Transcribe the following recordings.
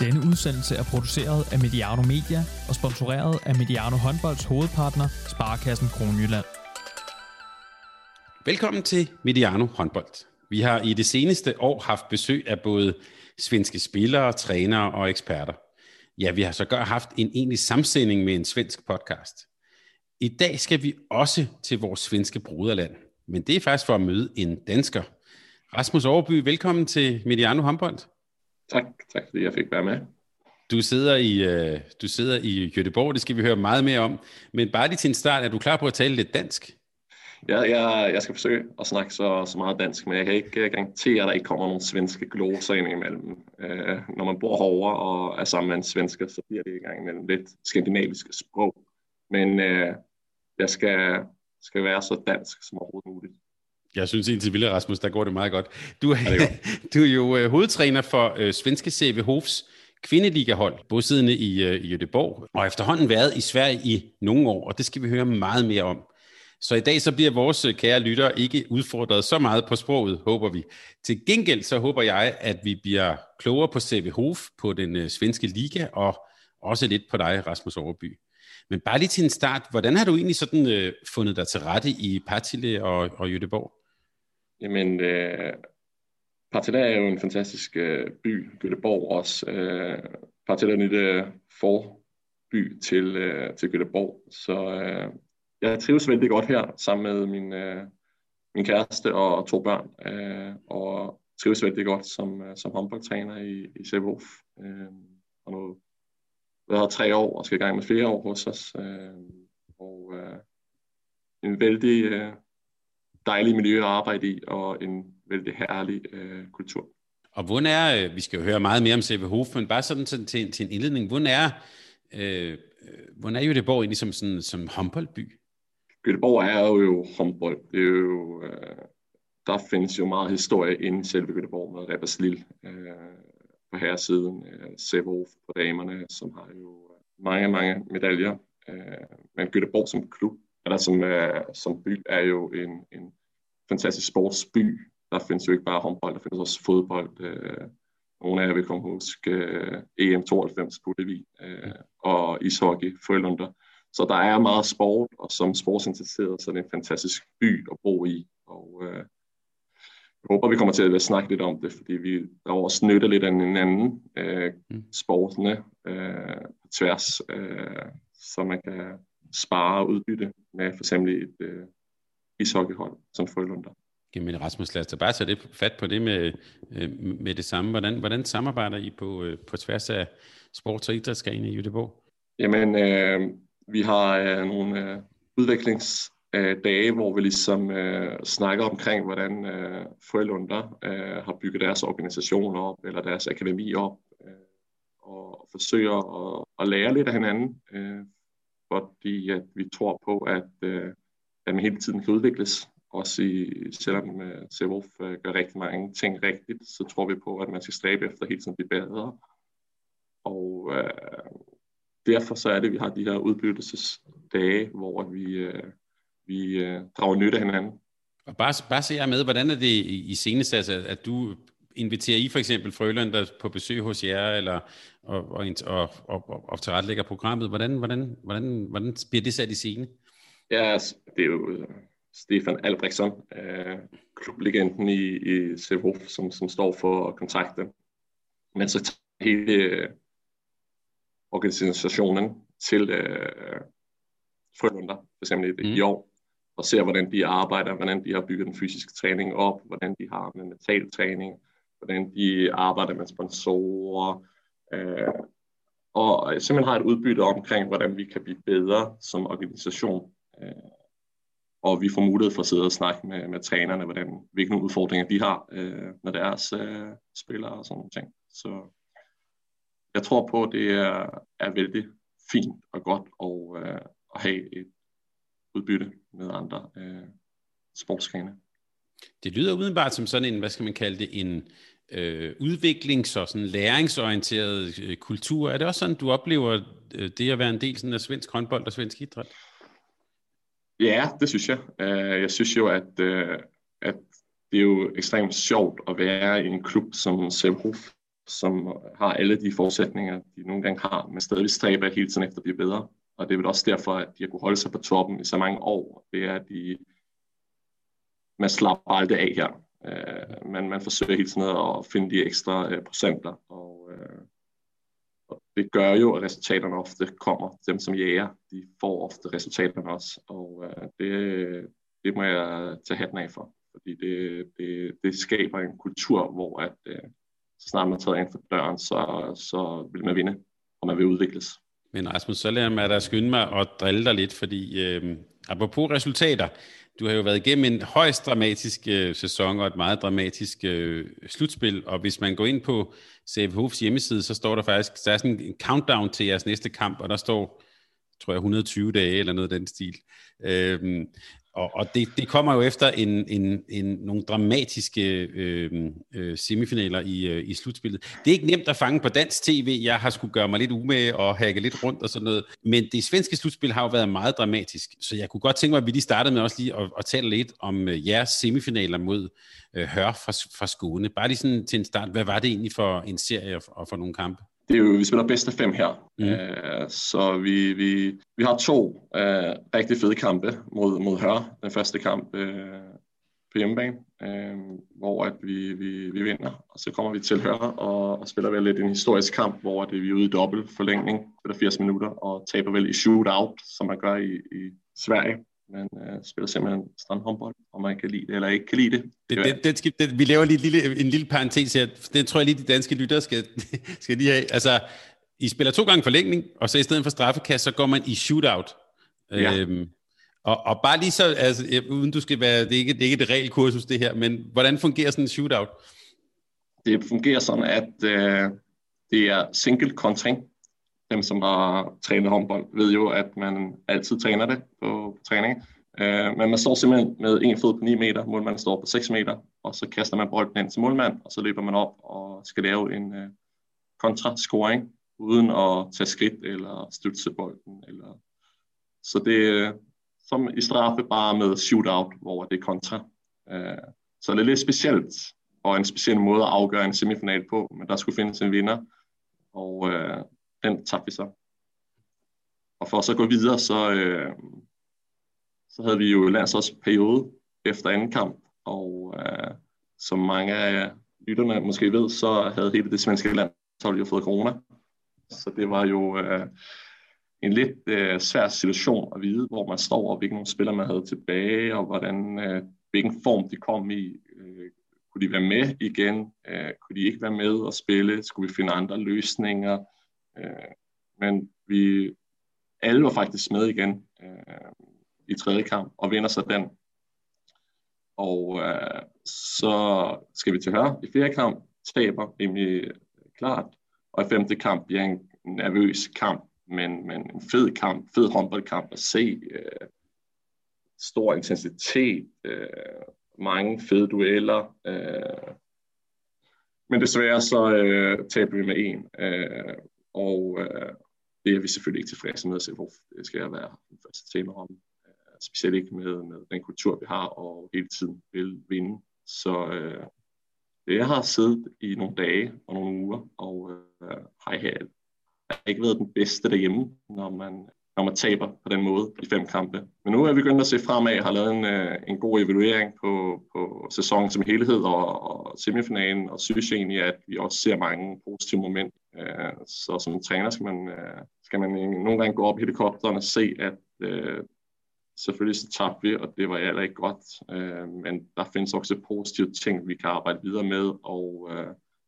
Denne udsendelse er produceret af Mediano Media og sponsoreret af Mediano Håndbolds hovedpartner, Sparkassen Kronjylland. Velkommen til Mediano Håndbold. Vi har i det seneste år haft besøg af både svenske spillere, trænere og eksperter. Ja, vi har så gør haft en egentlig samsending med en svensk podcast. I dag skal vi også til vores svenske broderland, men det er faktisk for at møde en dansker. Rasmus Overby, velkommen til Mediano Håndbold. Tak, tak fordi jeg fik være med. Du sidder i, øh, du sidder i Göteborg, det skal vi høre meget mere om. Men bare lige til en start, er du klar på at tale lidt dansk? Ja, jeg, jeg skal forsøge at snakke så, så meget dansk, men jeg kan ikke garantere, at der ikke kommer nogle svenske gloser ind imellem. Øh, når man bor herovre og er sammen med en svensker, så bliver det i gang imellem lidt skandinavisk sprog. Men øh, jeg skal, skal være så dansk som overhovedet muligt. Jeg synes indtil videre, Rasmus, der går det meget godt. Du, er, ja, du er jo uh, hovedtræner for uh, svenske CV Hofs kvindeligahold, bosiddende i, uh, i Göteborg, og efterhånden været i Sverige i nogle år, og det skal vi høre meget mere om. Så i dag så bliver vores kære lytter ikke udfordret så meget på sproget, håber vi. Til gengæld så håber jeg, at vi bliver klogere på CV Hof, på den uh, svenske liga, og også lidt på dig, Rasmus Overby. Men bare lige til en start, hvordan har du egentlig sådan uh, fundet dig til rette i Partille og, og Göteborg? Jamen, øh, Partilla er jo en fantastisk øh, by, Göteborg også. Øh, Partilla er en lille øh, forby til, øh, til Göteborg, så øh, jeg trives vældig godt her sammen med min, øh, min kæreste og to børn, øh, og trives vældig godt som, øh, som håndboldtræner i, i Sevof. Øh, og nu har tre år og skal i gang med flere år hos os. Øh, og øh, en vældig øh, dejlig miljø at arbejde i, og en vældig herlig øh, kultur. Og hvordan er, øh, vi skal jo høre meget mere om CV Hof, men bare sådan til, til, til en indledning, hvordan er, øh, hvordan er Göteborg egentlig som, sådan, som håndboldby? Göteborg er jo håndbold. Det er jo, øh, der findes jo meget historie inden selve Göteborg med Rebbers Lille øh, på herresiden, øh, Sevo på damerne, som har jo mange, mange medaljer. Øh, men Göteborg som klub, eller som, øh, som by, er jo en, en fantastisk sportsby. Der findes jo ikke bare håndbold, der findes også fodbold. Øh, nogle af jer vil komme huske øh, EM92 på Levi, øh, og ishockey, Frølunder. Så der er meget sport, og som sportsinteresseret, så er det en fantastisk by at bo i. Og øh, jeg håber, vi kommer til at snakke lidt om det, fordi vi der også nytter lidt af hinanden, øh, mm. sportene øh, på tværs, øh, så man kan spare og udbytte med for eksempel et øh, ishockeyhold som Frølunder. Jamen Rasmus, lad os bare tage det fat på det med, øh, med det samme. Hvordan, hvordan samarbejder I på, øh, på tværs af sports- og idrætsgrene i Göteborg? Jamen, øh, vi har øh, nogle øh, udviklingsdage, hvor vi ligesom øh, snakker omkring, hvordan øh, Frølunder øh, har bygget deres organisation op, eller deres akademi op, øh, og forsøger at, at lære lidt af hinanden, øh, fordi at vi tror på, at, øh, at man hele tiden kan udvikles. Også i, selvom øh, uh, Sevolf uh, øh, gør rigtig mange ting rigtigt, så tror vi på, at man skal stræbe efter hele tiden at blive bedre. Og øh, derfor så er det, at vi har de her udbyttelsesdage, hvor vi, øh, vi øh, drager nytte af hinanden. Og bare, bare se jer med, hvordan er det i, i senest, altså, at du inviterer I for eksempel Frølund der på besøg hos jer, eller og, og, og, og, og, tilrettelægger programmet. Hvordan, hvordan, hvordan, hvordan bliver det sat i scene? Ja, det er jo Stefan Albrechtsson, øh, klublegenden i, i CVH, som, som står for kontakten. Men så tager hele øh, organisationen til øh, Frølunder, for eksempel mm. i år, og ser, hvordan de arbejder, hvordan de har bygget den fysiske træning op, hvordan de har med mental træning, hvordan de arbejder med sponsorer, øh, og simpelthen har et udbytte omkring, hvordan vi kan blive bedre som organisation. Øh, og vi får mulighed for at sidde og snakke med, med trænerne, hvordan, hvilke udfordringer de har øh, med deres øh, spillere og sådan nogle ting. Så jeg tror på, at det er, er vældig fint og godt at, øh, at have et udbytte med andre øh, sportsgrene. Det lyder udenbart som sådan en, hvad skal man kalde det, en øh, udviklings- og sådan læringsorienteret øh, kultur. Er det også sådan, du oplever øh, det at være en del sådan af svensk håndbold og svensk idræt? Ja, det synes jeg. Uh, jeg synes jo, at, uh, at det er jo ekstremt sjovt at være i en klub som Semhof, som har alle de forudsætninger, de nogle gange har, men stadig stræber hele tiden efter at blive bedre. Og det er vel også derfor, at de har kunnet holde sig på toppen i så mange år. Det er, at de, man slapper aldrig af her. Øh, men man forsøger hele tiden at finde de ekstra øh, procenter. Og, øh, og det gør jo, at resultaterne ofte kommer. Dem, som jæger, de får ofte resultaterne også. Og øh, det, det må jeg tage hatten af for. Fordi det, det, det skaber en kultur, hvor at, øh, så snart man tager ind for døren, så, så vil man vinde, og man vil udvikles. Men Rasmus, så lader mig da skynde mig at drille dig lidt, fordi øh, apropos resultater, du har jo været igennem en højst dramatisk øh, sæson og et meget dramatisk øh, slutspil, og hvis man går ind på CFH's hjemmeside, så står der faktisk, der er sådan en countdown til jeres næste kamp, og der står, tror jeg, 120 dage eller noget af den stil. Øh, og, og det, det kommer jo efter en, en, en, nogle dramatiske øh, øh, semifinaler i, øh, i slutspillet. Det er ikke nemt at fange på dansk tv. Jeg har skulle gøre mig lidt umage og hakke lidt rundt og sådan noget. Men det svenske slutspil har jo været meget dramatisk. Så jeg kunne godt tænke mig, at vi lige startede med også lige at, at tale lidt om øh, jeres semifinaler mod øh, Hør fra, fra Skåne. Bare lige sådan til en start. Hvad var det egentlig for en serie og for, og for nogle kampe? Det er jo, vi spiller bedste fem her. Mm. Uh, så vi, vi, vi har to uh, rigtig fede kampe mod, mod Hør. Den første kamp uh, på hjemmebane, uh, hvor at vi, vi, vi vinder. Og så kommer vi til Hør og, og spiller vel lidt en historisk kamp, hvor det, vi er ude i dobbelt forlængning, spiller 80 minutter, og taber vel i shootout, som man gør i, i Sverige. Man uh, spiller simpelthen strandhåndbold, og man kan lide det eller ikke kan lide det. det, det, det, skal, det vi laver lige en lille, en lille parentes her. Den tror jeg lige, de danske lyttere skal, skal lige have. Altså, I spiller to gange forlængning, og så i stedet for straffekast, så går man i shootout. Ja. Øhm, og, og bare lige så, altså, uden du skal være, det er ikke, det er ikke et regelkursus det her, men hvordan fungerer sådan en shootout? Det fungerer sådan, at øh, det er single kontring, dem, som har trænet håndbold, ved jo, at man altid træner det på, på træning. Øh, men man står simpelthen med en fod på 9 meter, målmanden står på 6 meter, og så kaster man bolden ind til målmand, og så løber man op og skal lave en øh, kontrascoring, uden at tage skridt eller støtte bolden. Eller... Så det er som i straffe bare med shootout, hvor det er kontra. Øh, så det er lidt specielt, og en speciel måde at afgøre en semifinal på, men der skulle findes en vinder, og øh, den tabte vi så. Og for så at gå videre, så, øh, så havde vi jo landsholdsperiode efter anden kamp, og øh, som mange af lytterne måske ved, så havde hele det svenske landshold jo fået corona. Så det var jo øh, en lidt øh, svær situation at vide, hvor man står, og hvilke spillere man havde tilbage, og hvordan, øh, hvilken form de kom i. Øh, kunne de være med igen? Øh, kunne de ikke være med og spille? Skulle vi finde andre løsninger? Øh, men vi alle var faktisk med igen øh, i tredje kamp og vinder så den. Og øh, så skal vi til høre i fjerde kamp, taber rimelig øh, klart, og i femte kamp bliver en nervøs kamp, men, men en fed kamp, fed håndboldkamp at se. Øh, stor intensitet, øh, mange fede dueller. Øh, men desværre så øh, taber vi med en. Øh, og øh, det er vi selvfølgelig ikke tilfredse med, så det skal jeg være den første tema om. Øh, specielt ikke med, med den kultur, vi har, og hele tiden vil vinde. Så øh, jeg har siddet i nogle dage og nogle uger, og øh, har, har ikke været den bedste derhjemme, når man når man taber på den måde i fem kampe. Men nu er vi begyndt at se fremad, har lavet en, øh, en god evaluering på, på sæsonen som helhed og, og semifinalen, og synes egentlig, at vi også ser mange positive momenter. Øh, så som træner skal man, øh, skal man nogle gange gå op i helikopteren og se, at selvfølgelig så tabte vi, og det var heller ikke godt. Men der findes også positive ting, vi kan arbejde videre med og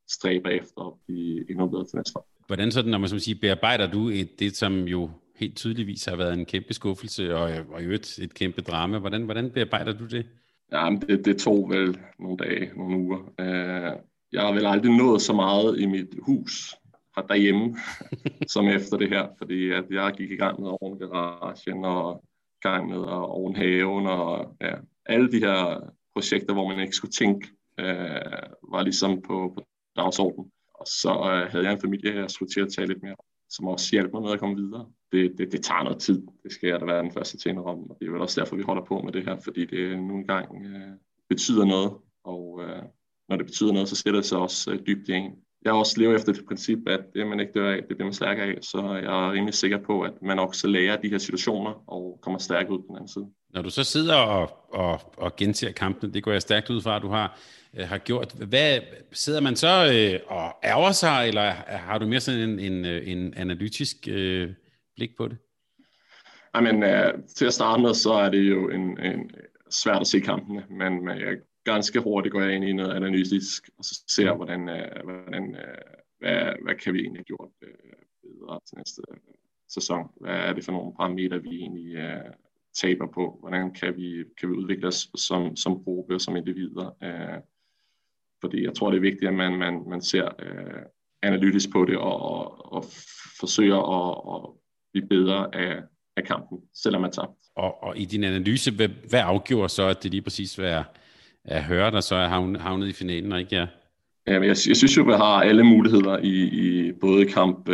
stræbe efter at blive endnu bedre til næste år. Hvordan sådan, når man som siger, bearbejder du et, det, som jo helt tydeligvis har været en kæmpe skuffelse, og, og jo et, et kæmpe drama. Hvordan, hvordan bearbejder du det? Jamen, det, det tog vel nogle dage, nogle uger. Uh, jeg har vel aldrig nået så meget i mit hus har derhjemme, som efter det her, fordi at jeg gik i gang med at ordne garagen, og i gang med at ordne haven, og ja, alle de her projekter, hvor man ikke skulle tænke, øh, var ligesom på, på dagsordenen. Og så øh, havde jeg en familie, jeg skulle til at tale lidt mere som også hjælper mig med at komme videre. Det, det, det tager noget tid, det skal jeg da være den første til om, og det er vel også derfor, vi holder på med det her, fordi det nogle gange øh, betyder noget, og øh, når det betyder noget, så sætter det sig også øh, dybt i en jeg også lever efter det princip, at det man ikke dør af, det bliver man stærkere af, så jeg er rimelig sikker på, at man også lærer de her situationer og kommer stærkt ud på den anden side. Når du så sidder og, og, og genser kampene, det går jeg stærkt ud fra, at du har, øh, har gjort. Hvad, sidder man så øh, og ærger sig, eller har du mere sådan en, en, øh, en analytisk øh, blik på det? Jamen, øh, til at starte med, så er det jo en, en svært at se kampene, men, men jeg ganske hurtigt går jeg ind i noget analytisk, og så ser, hvordan, øh, hvordan øh, hvad, hvad kan vi egentlig gjort øh, bedre til næste sæson? Hvad er det for nogle parametre, vi egentlig øh, taber på? Hvordan kan vi, kan vi udvikle os som, som gruppe og som individer? Øh, fordi jeg tror, det er vigtigt, at man, man, man ser øh, analytisk på det og, og, og forsøger at, at blive bedre af, af kampen, selvom man tabt. Og, og i din analyse, hvad, hvad afgjorde så, at det lige præcis var at høre, der så er havnet i finalen, og ikke jer? Ja, jeg, jeg synes jo, vi har alle muligheder i, i både kamp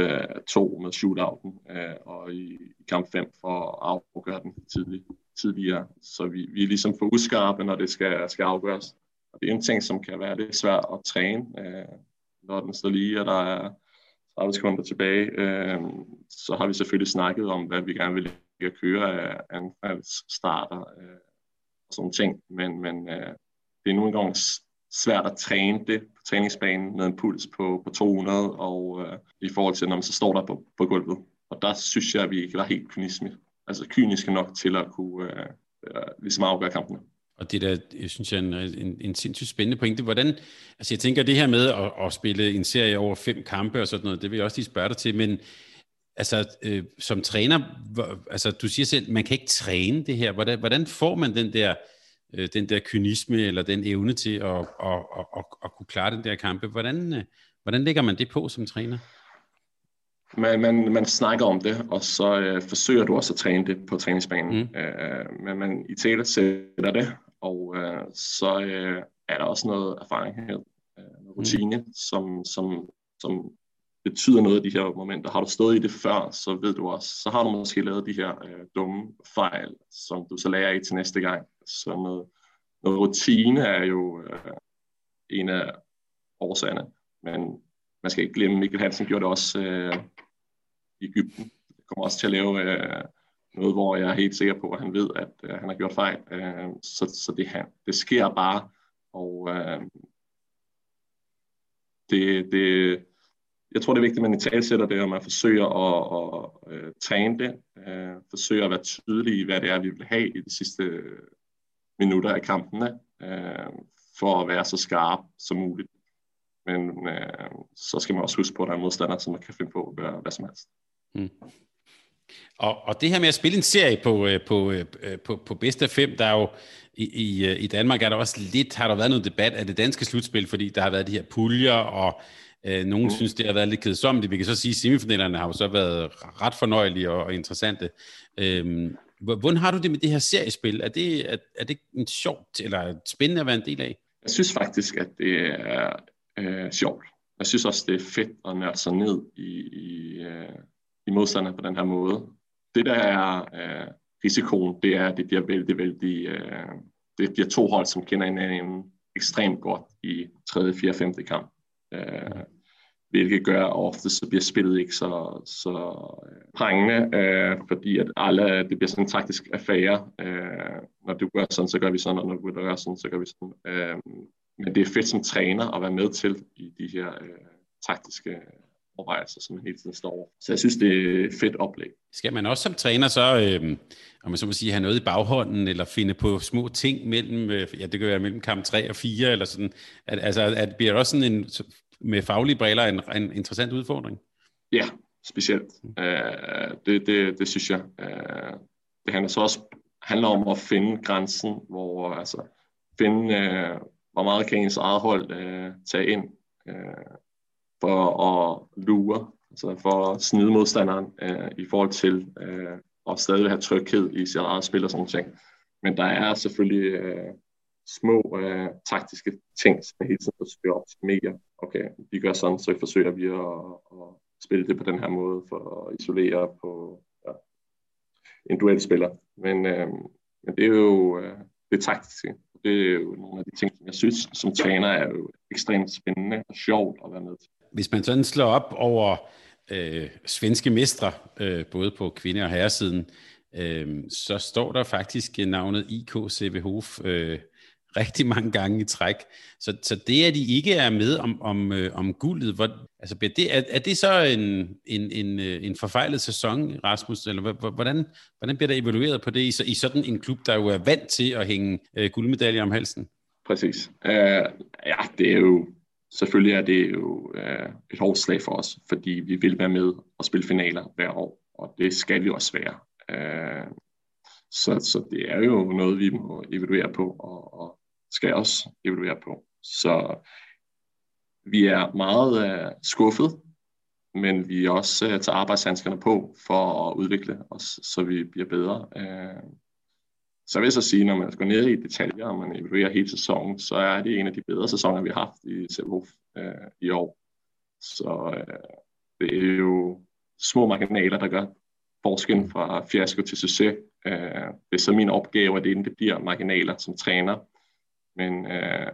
2 øh, med shootouten øh, og i, i kamp 5 for at afgøre den tidlig, tidligere. Så vi, vi er ligesom for uskarpe, når det skal, skal afgøres. Og det er en ting, som kan være lidt svært at træne, øh, når den står lige, og der er 30 sekunder tilbage. Øh, så har vi selvfølgelig snakket om, hvad vi gerne vil køre af anfaldsstarter øh, og sådan ting. Men, men øh, det er nu engang svært at træne det på træningsbanen med en puls på, på 200, og øh, i forhold til, når man så står der på, på gulvet. Og der synes jeg, at vi ikke var helt kyniske, altså kyniske nok til at kunne øh, øh, ligesom afgøre kampene. Og det der, jeg synes jeg, er en, en, en sindssygt spændende pointe. Hvordan, altså jeg tænker, det her med at, at spille en serie over fem kampe og sådan noget, det vil jeg også lige spørge dig til, men altså øh, som træner, altså du siger selv, man kan ikke træne det her. Hvordan, hvordan får man den der øh, den der kynisme eller den evne til at, at, at, at, at kunne klare den der kampe. Hvordan, øh, hvordan lægger man det på som træner? Man, man, man snakker om det, og så øh, forsøger du også at træne det på træningsbanen. Mm. Øh, men man i tale sætter det, og øh, så øh, er der også noget erfaring her, øh, noget rutine, mm. som, som, som betyder noget af de her momenter. Har du stået i det før, så ved du også, så har du måske lavet de her øh, dumme fejl, som du så lærer af til næste gang. Så noget, noget rutine er jo øh, en af årsagerne, men man skal ikke glemme, Mikkel Hansen gjorde det også øh, i Ægypten. Jeg kommer også til at lave øh, noget, hvor jeg er helt sikker på, at han ved, at øh, han har gjort fejl. Øh, så så det, han, det sker bare, og øh, det, det, jeg tror, det er vigtigt, at man i talsætter det, og man forsøger at, at, at træne det, øh, forsøger at være tydelig i, hvad det er, vi vil have i de sidste minutter af kampene, uh, for at være så skarp som muligt. Men uh, så skal man også huske på, at der er modstandere, som man kan finde på at gøre hvad som helst. Mm. Og, og det her med at spille en serie på, på, på, på bedste af fem, der er jo i, i, i Danmark er der også lidt, har der været noget debat af det danske slutspil, fordi der har været de her puljer, og Øh, nogle mm. synes, det har været lidt kedsommeligt. Vi kan så sige, at semifinalerne har jo så været ret fornøjelige og, og interessante. Øhm, hvordan har du det med det her seriespil? Er det, er, er det en sjovt eller spændende at være en del af? Jeg synes faktisk, at det er øh, sjovt. Jeg synes også, det er fedt at nørde sig ned i, i, øh, i modstander på den her måde. Det, der er øh, risikoen, det er, at det bliver vældig, vældig... Øh, det bliver to hold, som kender hinanden ekstremt godt i 3., 4., 5. kamp. Øh, hvilket gør, at ofte så bliver spillet ikke så, så øh, prangende, prængende, øh, fordi at alle, det bliver sådan en taktisk affære. Øh, når du gør sådan, så gør vi sådan, og når du gør sådan, så gør vi sådan. Øh, men det er fedt som træner at være med til i de her øh, taktiske overvejelser, som man hele tiden står over. Så jeg synes, det er fedt oplæg. Skal man også som træner så, øh, om man så må sige, have noget i baghånden, eller finde på små ting mellem, øh, ja, det kan være mellem kamp 3 og 4, eller sådan, at, altså, at bliver det også sådan en, med faglige briller en, en interessant udfordring? Ja, specielt. Uh, det, det, det synes jeg. Uh, det handler så også handler om at finde grænsen, hvor altså finde, uh, hvor meget kan ens eget hold uh, tage ind uh, for at lure, altså for at snide modstanderen uh, i forhold til uh, at stadig have tryghed i sit eget spil og sådan ting. Men der er selvfølgelig uh, små øh, taktiske ting, som hele tiden forsøger at optimere. Okay, vi gør sådan, så forsøger vi at, at spille det på den her måde for at isolere på ja, en duelspiller. Men, øh, men det er jo øh, det taktiske. Det er jo nogle af de ting, som jeg synes som træner er jo ekstremt spændende og sjovt at være med til. hvis man sådan slår op over øh, svenske mestre, øh, både på kvinde- og herresiden, øh, så står der faktisk navnet IK CVH øh, rigtig mange gange i træk. Så, så det, at de ikke er med om, om, øh, om guldet, hvor, altså, det, er, er det så en, en, en, øh, en forfejlet sæson, Rasmus? Eller hvordan, hvordan bliver der evalueret på det i, i sådan en klub, der jo er vant til at hænge øh, guldmedaljer om halsen? Præcis. Uh, ja, det er jo selvfølgelig er det jo uh, et hårdt slag for os, fordi vi vil være med og spille finaler hver år, og det skal vi også være. Uh, så, så det er jo noget, vi må evaluere på, og, skal jeg også evaluere på. Så vi er meget uh, skuffet, men vi er også uh, tager arbejdshandskerne på for at udvikle os, så vi bliver bedre. Uh, så vil jeg så sige, når man går ned i detaljer, og man evaluerer hele sæsonen, så er det en af de bedre sæsoner, vi har haft i CVH uh, i år. Så uh, det er jo små marginaler, der gør forskellen fra fiasko til succes. Uh, det er så min opgave, at det, det bliver marginaler som træner, men øh,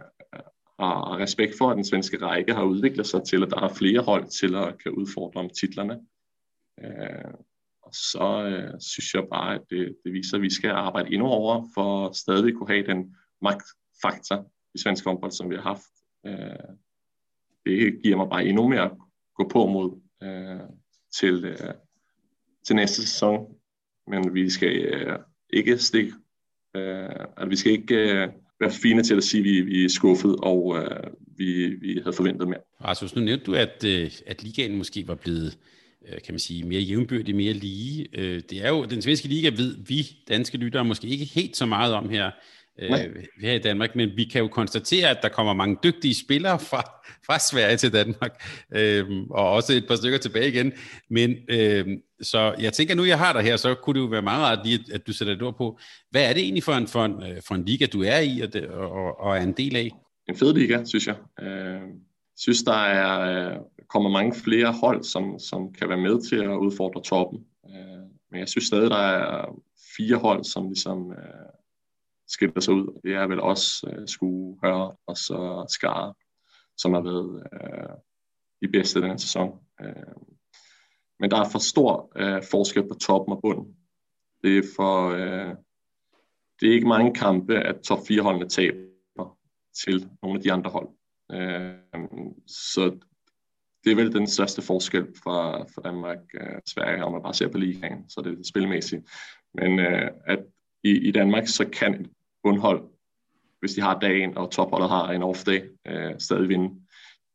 og respekt for, at den svenske række har udviklet sig til, at der er flere hold til at kan udfordre om titlerne. Øh, og så øh, synes jeg bare, at det, det viser, at vi skal arbejde endnu over for at stadig kunne have den magtfaktor i svensk håndbold, som vi har haft. Øh, det giver mig bare endnu mere at gå på mod øh, til, øh, til næste sæson. Men vi skal øh, ikke stikke, øh, at vi skal ikke øh, være fine til at sige, at vi, vi er skuffet, og øh, vi, vi havde forventet mere. Rasmus, nu nævnte du, at, øh, at ligaen måske var blevet øh, kan man sige, mere jævnbyrdig, mere lige. Øh, det er jo, den svenske liga ved vi danske lyttere måske ikke helt så meget om her øh, her i Danmark, men vi kan jo konstatere, at der kommer mange dygtige spillere fra, fra Sverige til Danmark, øh, og også et par stykker tilbage igen. Men øh, så jeg tænker, nu jeg har dig her, så kunne det jo være meget rart lige, at du sætter et ord på, hvad er det egentlig for en, for en, øh, for en liga, du er i og, det, og, og er en del af? En fed liga, synes jeg. Øh, synes, der er, øh, kommer mange flere hold, som, som kan være med til at udfordre toppen. Øh, men jeg synes stadig, der er fire hold, som ligesom øh, skiller sig ud. Det er vel også øh, Skue, Høre og så Skare, som har været øh, de bedste den sæson. Øh, men der er for stor øh, forskel på toppen og bunden. Det er for øh, det er ikke mange kampe, at top 4 holdene taber til nogle af de andre hold. Øh, så det er vel den største forskel fra, fra Danmark og øh, Sverige, om man bare ser på ligaen, så det er spilmæssigt. Men øh, at i, i Danmark, så kan et bundhold, hvis de har dagen, og topholdet har en off-day, øh, stadig vinde.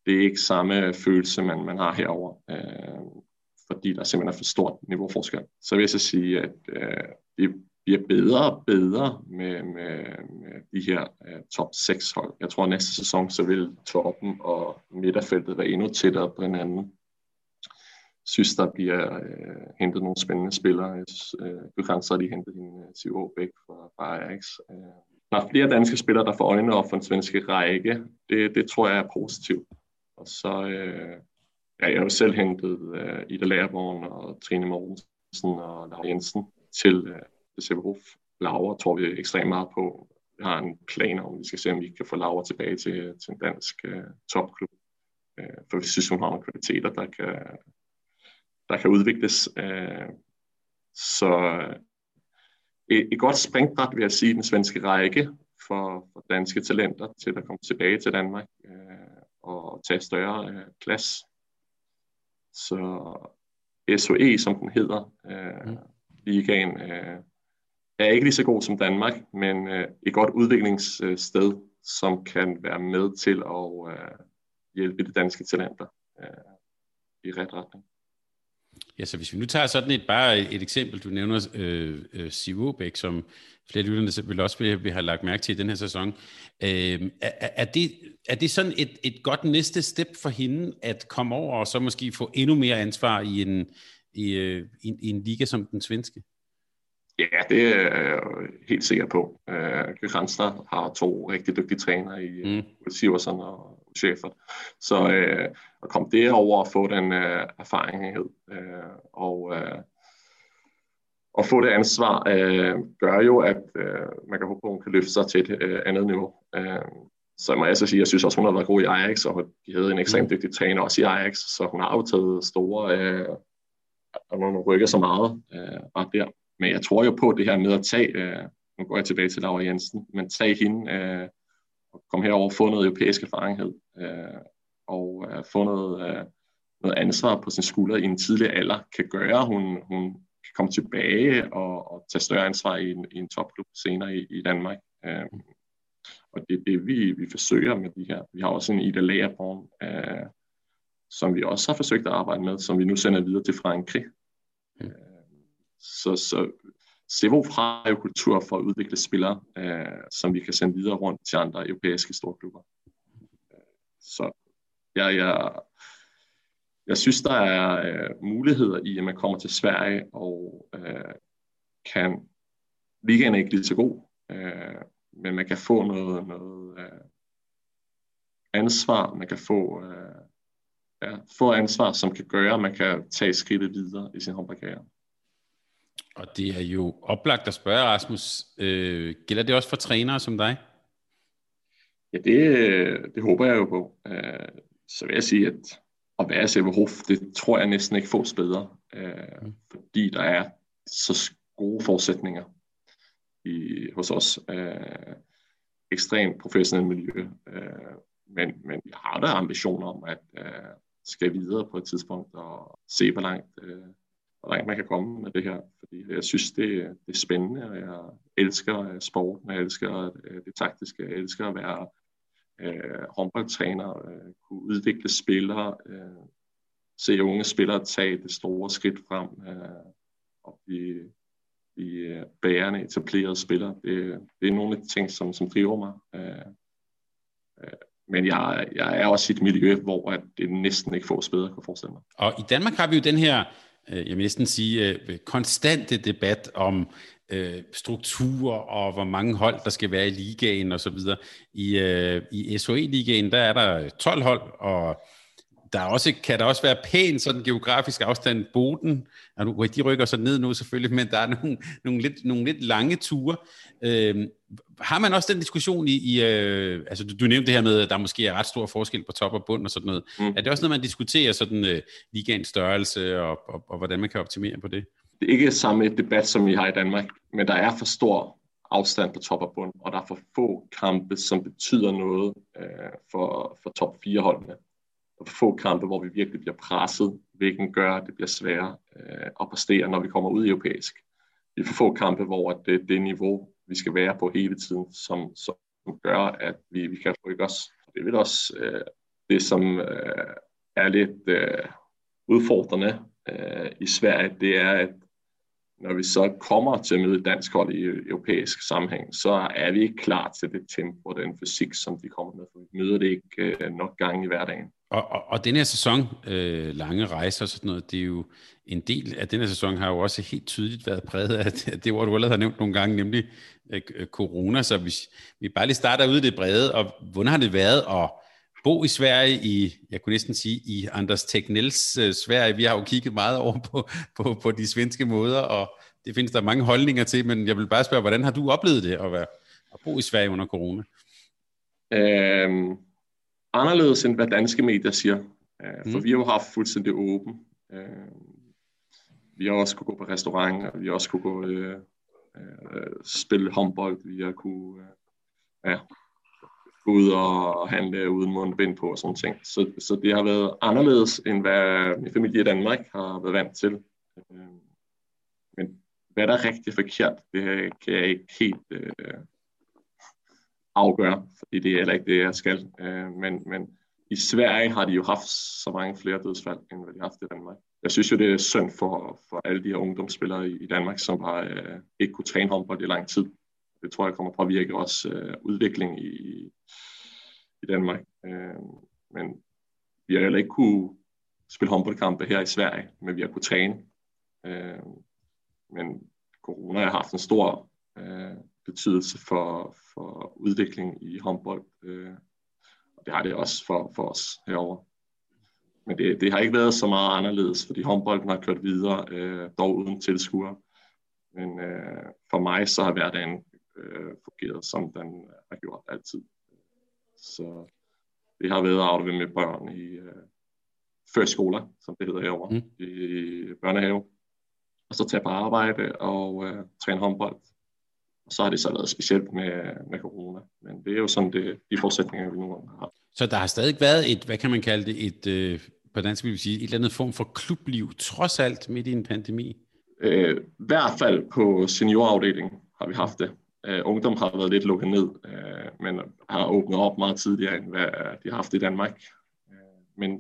Det er ikke samme følelse, man, man har herover, øh, fordi der simpelthen er for stort niveauforskel. Så vil jeg så sige, at øh, det bliver bedre og bedre med, med, med de her øh, top 6 hold. Jeg tror, at næste sæson, så vil toppen og midterfeltet være endnu tættere på hinanden synes, der bliver øh, hentet nogle spændende spillere. Øh, Gudrens har lige hentet en øh, Siv Aabæk fra, fra Ajax. Øh, der er flere danske spillere, der får øjnene op for den svenske række. Det, det tror jeg er positivt. Og så øh, ja, jeg har jo selv hentet øh, Ida Lærborn og Trine Mortensen og Laura Jensen til øh, CBHF. Laura tror vi ekstremt meget på. Vi har en plan om, at vi skal se, om vi kan få Laura tilbage til, til en dansk øh, topklub. Øh, for vi synes, hun har nogle kvaliteter, der kan, der kan udvikles. Øh, så et, et godt springbræt, vil jeg sige, den svenske række for, for danske talenter til at komme tilbage til Danmark øh, og tage større øh, plads. Så SOE, som den hedder, øh, mm. ligaen, øh, er ikke lige så god som Danmark, men øh, et godt udviklingssted, som kan være med til at øh, hjælpe de danske talenter øh, i ret retning. Ja, så hvis vi nu tager sådan et bare et eksempel, du nævner øh, øh, Sivobæk, som flere lytterne vil også vil, vil have lagt mærke til i den her sæson. Øh, er, er, det, er det sådan et, et godt næste step for hende, at komme over og så måske få endnu mere ansvar i en, i, øh, i, i en liga som den svenske? Ja, det er jeg helt sikker på. Uh, Granstad har to rigtig dygtige trænere i mm. Siversen og Schäfer. Så uh, at komme derover og få den uh, erfarenhed uh, og, uh, og få det ansvar, uh, gør jo, at uh, man kan håbe på, at hun kan løfte sig til et uh, andet niveau. Uh, så må jeg så sige, jeg synes også, hun har været god i Ajax, og de havde en ekstremt mm. dygtig træner også i Ajax, så hun har jo taget store, øh, og hun rykker så meget øh, bare der. Men jeg tror jo på det her med at tage, øh, nu går jeg tilbage til Laura Jensen, men tage hende øh, og komme herover og få noget europæisk erfaring, øh, og øh, få noget, øh, noget ansvar på sin skulder i en tidlig alder, kan gøre, hun, hun kan komme tilbage og, og tage større ansvar i en, i en topklub senere i, i Danmark. Øh, og det er det, vi, vi forsøger med de her. Vi har også en Ida Lagerborn, øh, som vi også har forsøgt at arbejde med, som vi nu sender videre til Frankrig. Mm. Så, så Sevo har jo kultur for at udvikle spillere, øh, som vi kan sende videre rundt til andre europæiske storklubber. Øh, så jeg, jeg, jeg synes, der er øh, muligheder i, at man kommer til Sverige og øh, kan ligaen er ikke lige så god, øh, men man kan få noget, noget øh, ansvar, man kan få, øh, ja, få ansvar, som kan gøre, at man kan tage skridtet videre i sin håndboldkarriere. Og det er jo oplagt at spørge, Rasmus, øh, gælder det også for trænere som dig? Ja, det, det håber jeg jo på. Øh, så vil jeg sige, at at være CVH, det tror jeg næsten ikke fås bedre, øh, mm. fordi der er så gode forudsætninger i, hos os. Øh, ekstremt professionelt miljø, øh, men, men jeg har da ambitioner om at øh, skal videre på et tidspunkt og se, hvor langt, øh, hvor langt man kan komme med det her. Fordi jeg synes, det, det er spændende, og jeg elsker sporten, jeg elsker øh, det taktiske, jeg elsker at være øh, håndboldtræner, øh, kunne udvikle spillere, øh, se unge spillere tage det store skridt frem øh, og blive, blive øh, bærende, etablerede spillere. Det, det er nogle af de ting, som, som driver mig. Øh, øh, men jeg, jeg er også i et miljø, hvor at det næsten ikke får bedre, kan forestille mig. Og i Danmark har vi jo den her, øh, Øh, jeg vil næsten sige, øh, konstante debat om øh, struktur og hvor mange hold, der skal være i ligaen og så videre. I, øh, i SOE-ligaen, der er der 12 hold, og der er også, kan der også være pæn sådan geografisk afstand. Boden, nu, de rykker så ned nu selvfølgelig, men der er nogle, nogle, lidt, nogle lidt lange ture. Øh, har man også den diskussion i, i øh, altså du, du nævnte det her med, at der måske er ret stor forskel på top og bund og sådan noget. Mm. Er det også noget, man diskuterer, sådan øh, ligaens størrelse og, og, og hvordan man kan optimere på det? det er ikke samme debat, som vi har i Danmark, men der er for stor afstand på top og bund, og der er for få kampe, som betyder noget øh, for, for top 4 holdene. Og for få kampe, hvor vi virkelig bliver presset, hvilken gør, at det bliver sværere øh, at præstere, når vi kommer ud i europæisk. Vi får få kampe, hvor det er det niveau, vi skal være på hele tiden, som, som gør, at vi, vi kan rykke os. Det er vel også øh, det, som øh, er lidt øh, udfordrende øh, i Sverige, det er, at når vi så kommer til at møde dansk hold i europæisk sammenhæng, så er vi ikke klar til det tempo og den fysik, som de kommer med. For vi møder det ikke øh, nok gange i hverdagen. Og, og, og den her sæson, øh, lange rejser og sådan noget, det er jo en del af den her sæson har jo også helt tydeligt været præget af det, det ord, du allerede har nævnt nogle gange, nemlig øh, øh, corona. Så hvis vi bare lige starter ud i det brede, og hvordan har det været at bo i Sverige, i, jeg kunne næsten sige, i Anders Tegnells øh, Sverige. Vi har jo kigget meget over på, på, på de svenske måder, og det findes der mange holdninger til, men jeg vil bare spørge, hvordan har du oplevet det at, være, at bo i Sverige under corona? Øhm, anderledes end hvad danske medier siger. Øh, for mm. vi har jo haft fuldstændig åben. Øh, vi har også kunne gå på restauranter, vi har også kunne gå øh, øh, spille håndbold, vi har kunne øh, ja, ud og handle uden mundbind på og sådan ting. Så, så det har været anderledes, end hvad min familie i Danmark har været vant til. Øh, men hvad der er rigtig forkert, det kan jeg ikke helt øh, afgøre, fordi det er heller ikke det, jeg skal. Øh, men, men i Sverige har de jo haft så mange flere dødsfald, end hvad de har haft i Danmark. Jeg synes jo, det er synd for, for alle de her ungdomsspillere i, i Danmark, som har øh, ikke kunne træne håndbold i lang tid det tror jeg kommer at påvirke også øh, udvikling i, i Danmark. Øh, men vi har heller ikke kunne spille håndboldkampe her i Sverige, men vi har kunne træne. Øh, men corona har haft en stor øh, betydelse for, for udvikling i håndbold, øh, og det har det også for, for os herover. Men det, det har ikke været så meget anderledes, fordi håndbolden har kørt videre, øh, dog uden tilskuere. Men øh, for mig så har hverdagen øh, fungeret, som den har gjort altid. Så det har været at aflevere med børn i øh, førskoler, som det hedder herovre, mm. i, i børnehave. Og så tage på arbejde og øh, træne håndbold. Og så har det så været specielt med, med corona. Men det er jo sådan det, de forudsætninger, vi nu har. Så der har stadig været et, hvad kan man kalde det, et, øh, på dansk vil vi sige, et eller andet form for klubliv, trods alt midt i en pandemi? Øh, I hvert fald på seniorafdelingen har vi haft det. Øh, ungdom har været lidt lukket ned, øh, men har åbnet op meget tidligere, end hvad de har haft i Danmark. Øh, men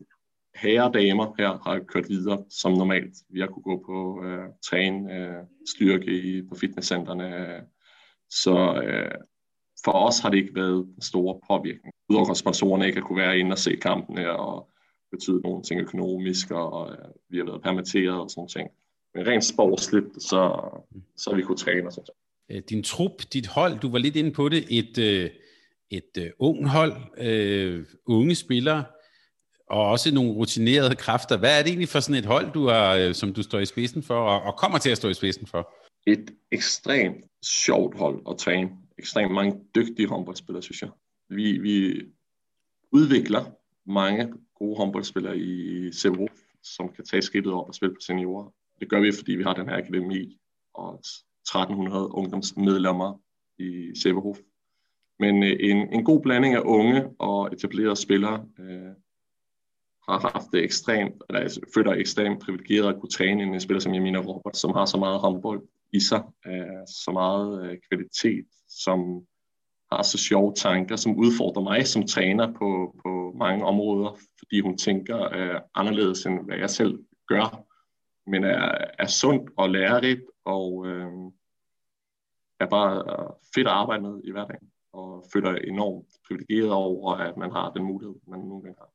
herre og damer her har kørt videre som normalt. Vi har kunne gå på øh, træne øh, styrke i, på fitnesscenterne. Så øh, for os har det ikke været store stor påvirkning. Udover at sponsorerne ikke har kunne være inde og se kampene og betyde nogle ting økonomisk, og øh, vi har været permitteret og sådan ting. Men rent sportsligt, så, så har vi kunne træne og sådan Øh, din trup, dit hold, du var lidt inde på det, et, øh, et uh, ung hold, øh, unge spillere, og også nogle rutinerede kræfter. Hvad er det egentlig for sådan et hold, du har, øh, som du står i spidsen for, og, og kommer til at stå i spidsen for? Et ekstremt sjovt hold at træne. Ekstremt mange dygtige håndboldspillere, synes jeg. Vi, vi udvikler mange gode håndboldspillere i CBO, som kan tage skridtet op og spille på seniorer. Det gør vi, fordi vi har den her akademi og 1300 ungdomsmedlemmer i Severhof. Men øh, en, en god blanding af unge og etablerede spillere øh, har haft det ekstremt, eller altså, føler ekstremt privilegeret at kunne træne en spiller som Jamina Robert, som har så meget håndbold i sig, øh, så meget øh, kvalitet, som har så sjove tanker, som udfordrer mig som træner på, på mange områder, fordi hun tænker øh, anderledes end hvad jeg selv gør, men er, er sundt og lærerigt og øh, er bare fedt at arbejde med i hverdagen, og føler enormt privilegeret over, at man har den mulighed, man nogle gange har.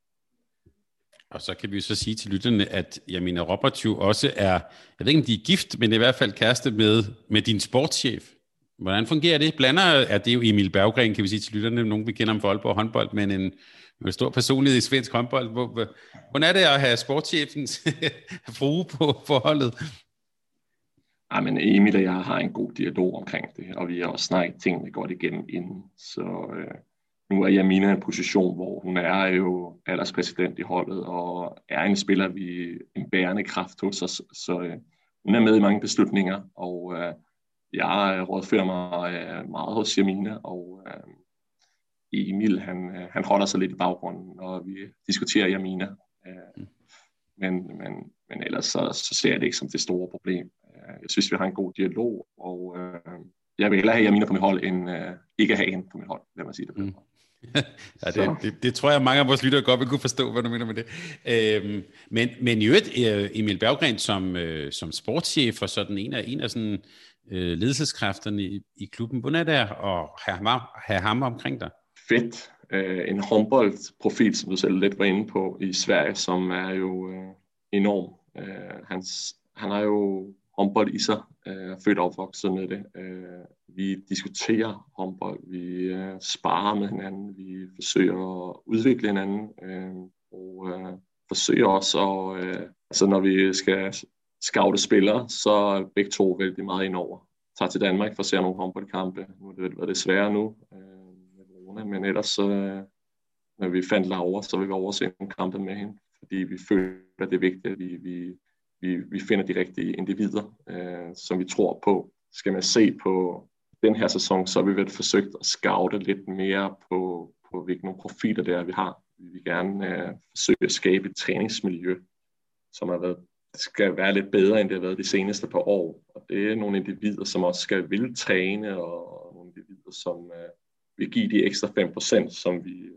Og så kan vi så sige til lytterne, at jeg mener, Robert jo også er, jeg ved ikke om de er gift, men i hvert fald kæreste med, med din sportschef. Hvordan fungerer det? Blander, er det jo Emil Berggren, kan vi sige til lytterne, nogen vi kender ham for Aalborg håndbold, men en, en stor personlighed i svensk håndbold. Hvordan er det at have sportschefens frue på forholdet? Ja, men Emil og jeg har en god dialog omkring det, og vi har også snakket tingene godt igennem inden. Så øh, nu er Jamina i en position, hvor hun er jo alderspræsident i holdet, og er en spiller, vi en bærende kraft hos os. Så øh, hun er med i mange beslutninger, og øh, jeg rådfører mig øh, meget hos Jamina, og øh, Emil, han, øh, han holder sig lidt i baggrunden, når vi diskuterer Jamina. Øh, mm. men, men, men ellers så, så ser jeg det ikke som det store problem. Øh, jeg synes, vi har en god dialog, og øh, jeg vil hellere have Jamina på mit hold, end øh, ikke have hende på mit hold, lad mig sige det. Mm. Ja, det, det, det tror jeg, mange af vores lyttere godt vil kunne forstå, hvad du mener med det. Øhm, men, men i øvrigt, øh, Emil Berggren som, øh, som sportschef og sådan en af, en af sådan, øh, ledelseskræfterne i, i klubben, hvordan er det at have ham, have ham omkring dig? Fedt. Øh, en håndboldprofil, som du selv lidt var inde på, i Sverige, som er jo øh, enorm. Øh, hans, han har jo håndbold i sig, øh, født og opvokset med det. Øh, vi diskuterer håndbold, vi øh, sparer med hinanden, vi forsøger at udvikle hinanden, øh, og øh, forsøger også at, øh, altså når vi skal scoute spillere, så er begge to vældig meget indover. Tager til Danmark for at se nogle håndboldkampe. Nu har det været det svære nu øh, med corona, men ellers øh, når vi fandt Laura, så vil vi overse nogle kampe med hende, fordi vi føler, at det er vigtigt, at vi, vi vi, vi finder de rigtige individer, øh, som vi tror på. Skal man se på den her sæson, så har vi vel forsøgt at scoute lidt mere på, på hvilke nogle profiler det er, vi har. Vi vil gerne øh, forsøge at skabe et træningsmiljø, som har været, skal være lidt bedre, end det har været de seneste par år. Og det er nogle individer, som også skal vil træne, og nogle individer, som øh, vil give de ekstra 5%, som vi,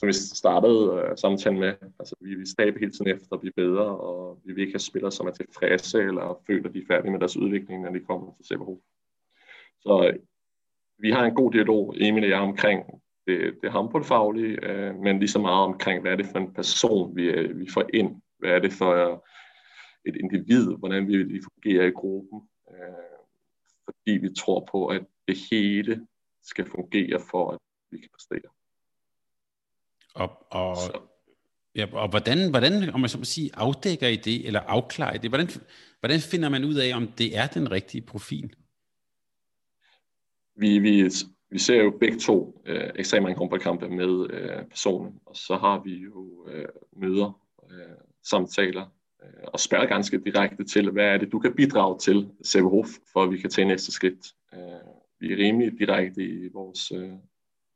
som vi startede øh, samtalen med. Altså, vi vil stabe hele tiden efter at blive bedre, og vi vil ikke have spillere, som er tilfredse eller føler, at de er færdige med deres udvikling, når de kommer til CBH. Så øh, vi har en god dialog, Emil og jeg, omkring det, det håndboldfaglige, øh, men lige så meget omkring, hvad er det for en person, vi, øh, vi får ind? Hvad er det for øh, et individ? Hvordan vi vil fungere i gruppen? Øh, fordi vi tror på, at det hele skal fungere for, at vi kan præstere. Og, og, ja, og hvordan, hvordan, om man så må sige, afdækker I det, eller afklarer I det? Hvordan, hvordan finder man ud af, om det er den rigtige profil? Vi, vi vi ser jo begge to øh, ekstremt mange håndboldkampe med øh, personen, og så har vi jo øh, møder, øh, samtaler, øh, og spørger ganske direkte til, hvad er det, du kan bidrage til CVH, for at vi kan tage næste skridt. Øh, vi er rimelig direkte i vores øh,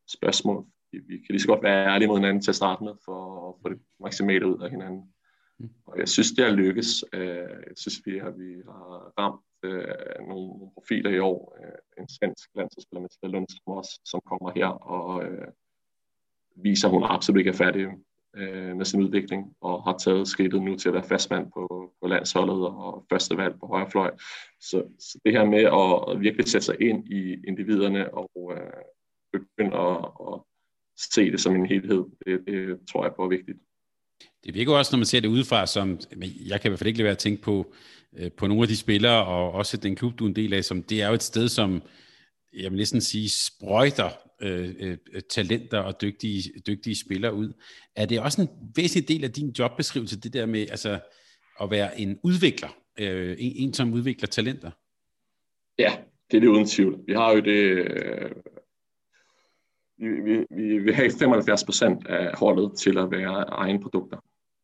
spørgsmål. Vi, kan lige så godt være ærlige mod hinanden til at starte med, for at få det maksimale ud af hinanden. Mm. Og jeg synes, det har lykkes. Øh, jeg synes, vi har, vi har ramt øh, nogle, profiler i år. Øh, en svensk landsholdsspiller, Mathilda Lundstrøm også, som kommer her og øh, viser, at hun absolut ikke er færdig øh, med sin udvikling, og har taget skridtet nu til at være fastmand på, på landsholdet og første valg på højre fløj. Så, så det her med at virkelig sætte sig ind i individerne og øh, begynde at, at se det som en helhed, det, det tror jeg på er vigtigt. Det virker også, når man ser det udefra, som jeg kan i hvert fald ikke lade være at tænke på, øh, på nogle af de spillere, og også den klub, du er en del af, som det er jo et sted, som jeg vil næsten sige, sprøjter øh, øh, talenter og dygtige, dygtige spillere ud. Er det også en væsentlig del af din jobbeskrivelse, det der med altså, at være en udvikler, øh, en, en som udvikler talenter? Ja, det er det uden tvivl. Vi har jo det... Vi, vi, vi vil have 75 procent af holdet til at være egen produkter.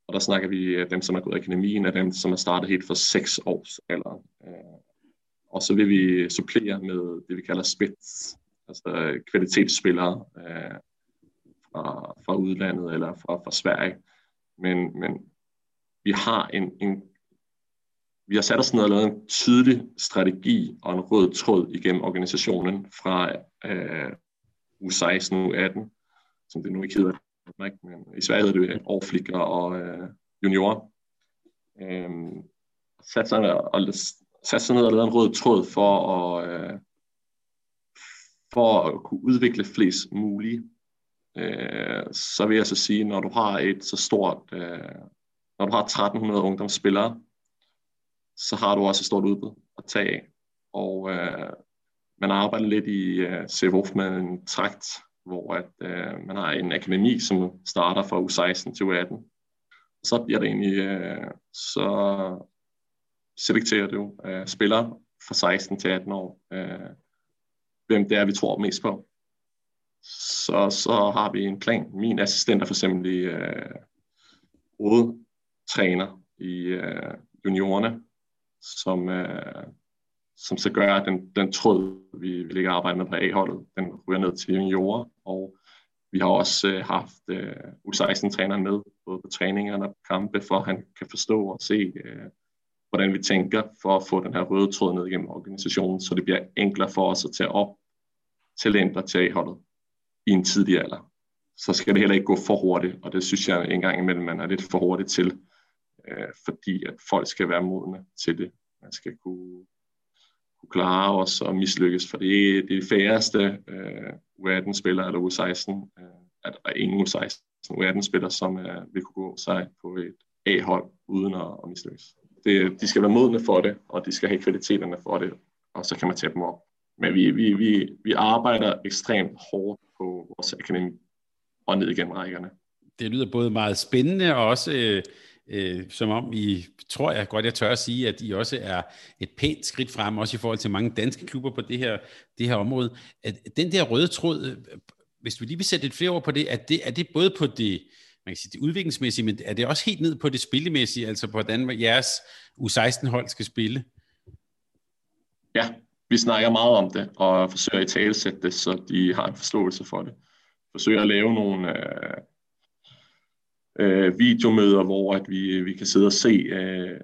Og der snakker vi øh, dem, som er gået i akademien, af dem, som er startet helt for seks års alder. Øh, og så vil vi supplere med det, vi kalder spids, altså øh, kvalitetsspillere øh, fra, fra udlandet eller fra, fra Sverige. Men, men vi har en, en vi har sat os ned og lavet en tydelig strategi og en rød tråd igennem organisationen fra øh, U16 og U18, som det nu ikke hedder, men i Sverige hedder det overflikker og øh, juniorer. Øh, sat sig og sat sig ned og lavet en rød tråd for at, øh, for at kunne udvikle flest mulige. Øh, så vil jeg så sige, når du har et så stort, øh, når du har 1300 ungdomsspillere, så har du også et stort udbud at tage af. Og øh, man arbejder lidt i øh, uh, CVF med en trakt, hvor at, uh, man har en akademi, som starter fra U16 til U18. Så bliver det egentlig, uh, så selekterer du uh, spillere fra 16 til 18 år, uh, hvem det er, vi tror mest på. Så, så har vi en plan. Min assistent er for eksempel i øh, hovedtræner i uh, juniorerne, som, øh, som så gør, at den, den tråd, vi, vi ligger arbejder med på A-holdet, den ryger ned til juniorer, og vi har også øh, haft øh, U16-træneren med, både på træningerne og kampe, for at han kan forstå og se, øh, hvordan vi tænker for at få den her røde tråd ned igennem organisationen, så det bliver enklere for os at tage op talenter til A-holdet i en tidlig alder. Så skal det heller ikke gå for hurtigt, og det synes jeg en gang imellem, man er lidt for hurtigt til, øh, fordi at folk skal være modne til det. Man skal kunne, kunne klare os og mislykkes, for det er det færreste øh, U18-spillere eller U16, øh, at der er ingen U16 U18-spiller, som øh, vil kunne gå sig på et A-hold uden at, at mislykkes det, de skal være modne for det, og de skal have kvaliteterne for det, og så kan man tage dem op. Men vi, vi, vi, vi arbejder ekstremt hårdt på vores akademi og ned igennem rækkerne. Det lyder både meget spændende og også øh, øh, som om I, tror jeg godt, jeg tør at sige, at I også er et pænt skridt frem, også i forhold til mange danske klubber på det her, det her område. At den der røde tråd, øh, hvis vi lige vil sætte lidt flere ord på det, er det, er det både på det, man kan sige, det udviklingsmæssige, men er det også helt ned på det spillemæssige, altså på hvordan jeres U16-hold skal spille? Ja, vi snakker meget om det, og forsøger at talesætte det, så de har en forståelse for det. Forsøger at lave nogle øh, øh, videomøder, hvor at vi, vi kan sidde og se, øh,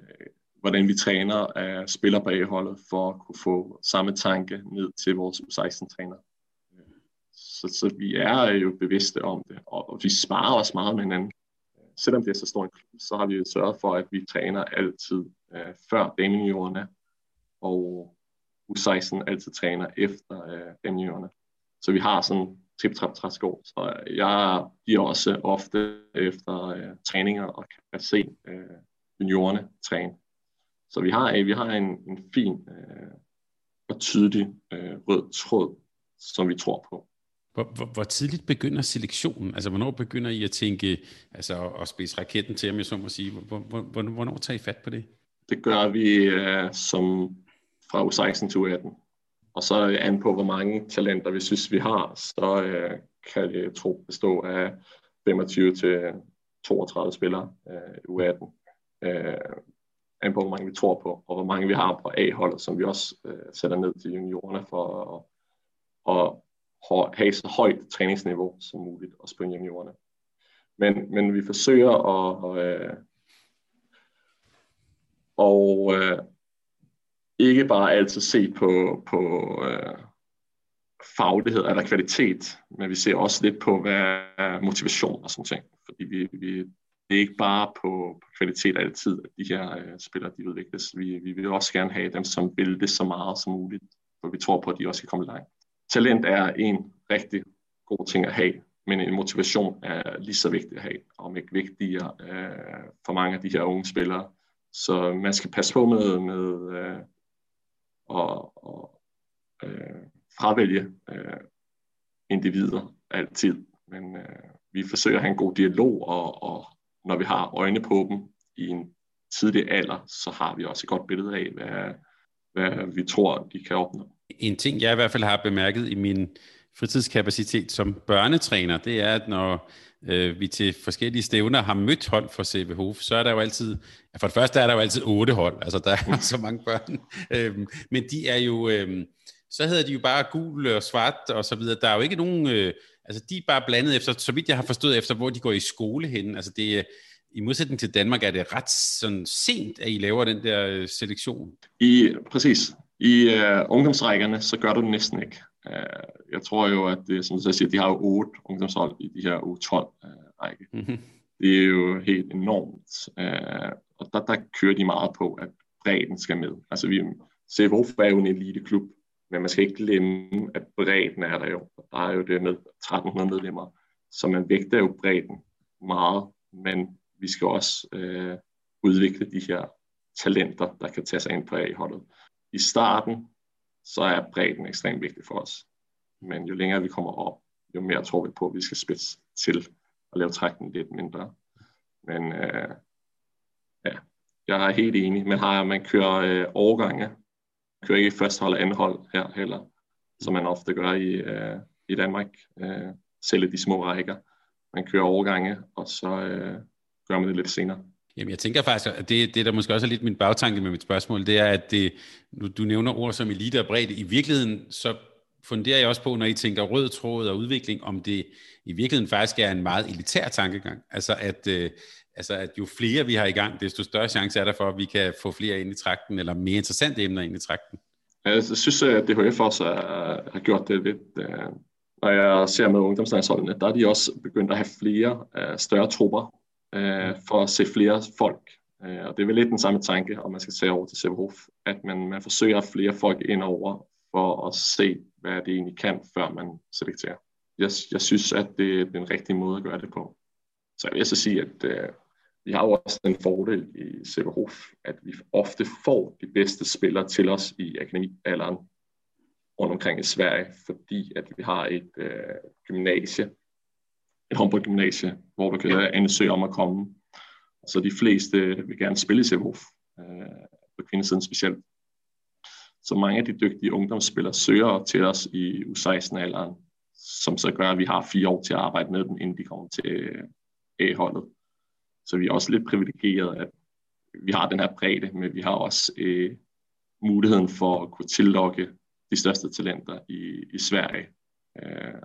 hvordan vi træner øh, spiller på A-holdet, for at kunne få samme tanke ned til vores U16-træner. Så, så vi er øh, jo bevidste om det, og, og vi sparer også meget med hinanden. Selvom det er så stor en klub, så har vi jo sørget for, at vi træner altid øh, før damejuniorerne, og U16 altid træner efter øh, damejuniorerne. Så vi har sådan tip trap træsko. Så jeg giver også ofte efter øh, træninger og kan se øh, juniorerne træne. Så vi har, vi har en, en fin øh, og tydelig øh, rød tråd, som vi tror på. Hvor, hvor, hvor tidligt begynder selektionen? Altså, hvornår begynder I at tænke, altså at spise raketten til, om jeg så må sige? Hvor, hvor, hvor, hvornår tager I fat på det? Det gør vi uh, som fra U16 til U18 og så an på, hvor mange talenter vi synes, vi har, så øh, kan det tro bestå af 25 til 32 spillere øh, i U18. Øh, an på, hvor mange vi tror på, og hvor mange vi har på A-holdet, som vi også øh, sætter ned til juniorerne for at, at have så højt træningsniveau som muligt, også på juniorerne. Men, men vi forsøger at, øh, og øh, ikke bare altid se på, på øh, faglighed eller kvalitet, men vi ser også lidt på, hvad er motivation og sådan ting. Fordi vi, vi, det er ikke bare på, på kvalitet altid, at de her øh, spillere de udvikles. Vi, vi vil også gerne have dem, som vil det så meget som muligt, for vi tror på, at de også kan komme langt. Talent er en rigtig god ting at have, men en motivation er lige så vigtig at have, om ikke vigtigere øh, for mange af de her unge spillere. Så man skal passe på med, med øh, og, og øh, fravælge øh, individer altid, men øh, vi forsøger at have en god dialog, og, og når vi har øjne på dem i en tidlig alder, så har vi også et godt billede af, hvad, hvad vi tror, de kan opnå. En ting, jeg i hvert fald har bemærket i min fritidskapacitet som børnetræner, det er, at når øh, vi til forskellige stævner har mødt hold for CB Hof, så er der jo altid, for det første er der jo altid otte hold, altså der er så mange børn, øhm, men de er jo, øhm, så hedder de jo bare gul og svart og så videre. Der er jo ikke nogen, øh, altså de er bare blandet efter, så vidt jeg har forstået efter, hvor de går i skole henne, Altså det, i modsætning til Danmark er det ret sådan sent, at I laver den der øh, selektion. I, præcis. I øh, ungdomsrækkerne, så gør du det næsten ikke. Uh, jeg tror jo, at det, som du siger, de har jo otte ungdomshold i de her U12-række. Uh, mm-hmm. Det er jo helt enormt. Uh, og der, der kører de meget på, at bredden skal med. Altså vi, CFO er jo en eliteklub, men man skal ikke glemme, at bredden er der jo. Der er jo det med 1300 medlemmer, så man vægter jo bredden meget, men vi skal også øh, udvikle de her talenter, der kan tage sig ind på A-holdet. I starten, så er bredden ekstremt vigtig for os. Men jo længere vi kommer op, jo mere tror vi på, at vi skal spidse til og lave trækken lidt mindre. Men øh, ja, jeg er helt enig. Man, har, man kører øh, overgange kører ikke første hold og anden hold her heller, som man ofte gør i, øh, i Danmark, øh, selv de små rækker. Man kører overgange, og så øh, gør man det lidt senere. Jamen, jeg tænker faktisk, at det, det der måske også er lidt min bagtanke med mit spørgsmål, det er, at det, nu, du nævner ord som elite og bredde. I virkeligheden, så funderer jeg også på, når I tænker rød tråd og udvikling, om det i virkeligheden faktisk er en meget elitær tankegang. Altså, at, øh, altså at jo flere vi har i gang, desto større chance er der for, at vi kan få flere ind i trakten, eller mere interessante emner ind i trakten. Jeg synes, at DHF også har gjort det lidt. Øh, når jeg ser med ungdomslandsholdene, der er de også begyndt at have flere øh, større trupper øh, for at se flere folk. Øh, og det er vel lidt den samme tanke, om man skal se over til Severhof, at man, man forsøger flere folk ind over for at se, hvad det egentlig kan, før man selekterer. Jeg, jeg synes, at det er den rigtige måde at gøre det på. Så jeg vil så sige, at øh, vi har jo også den fordel i Severhof, at vi ofte får de bedste spillere til os i akademialderen rundt omkring i Sverige, fordi at vi har et øh, gymnasie, et håndboldgymnasie, hvor du kan ansøge om at komme. Så de fleste vil gerne spille i Severhof, øh, på kvindesiden specielt. Så mange af de dygtige ungdomsspillere søger til os i U16-alderen, som så gør, at vi har fire år til at arbejde med dem, inden de kommer til A-holdet. Så vi er også lidt privilegeret, at vi har den her bredde, men vi har også øh, muligheden for at kunne tillokke de største talenter i, i Sverige øh,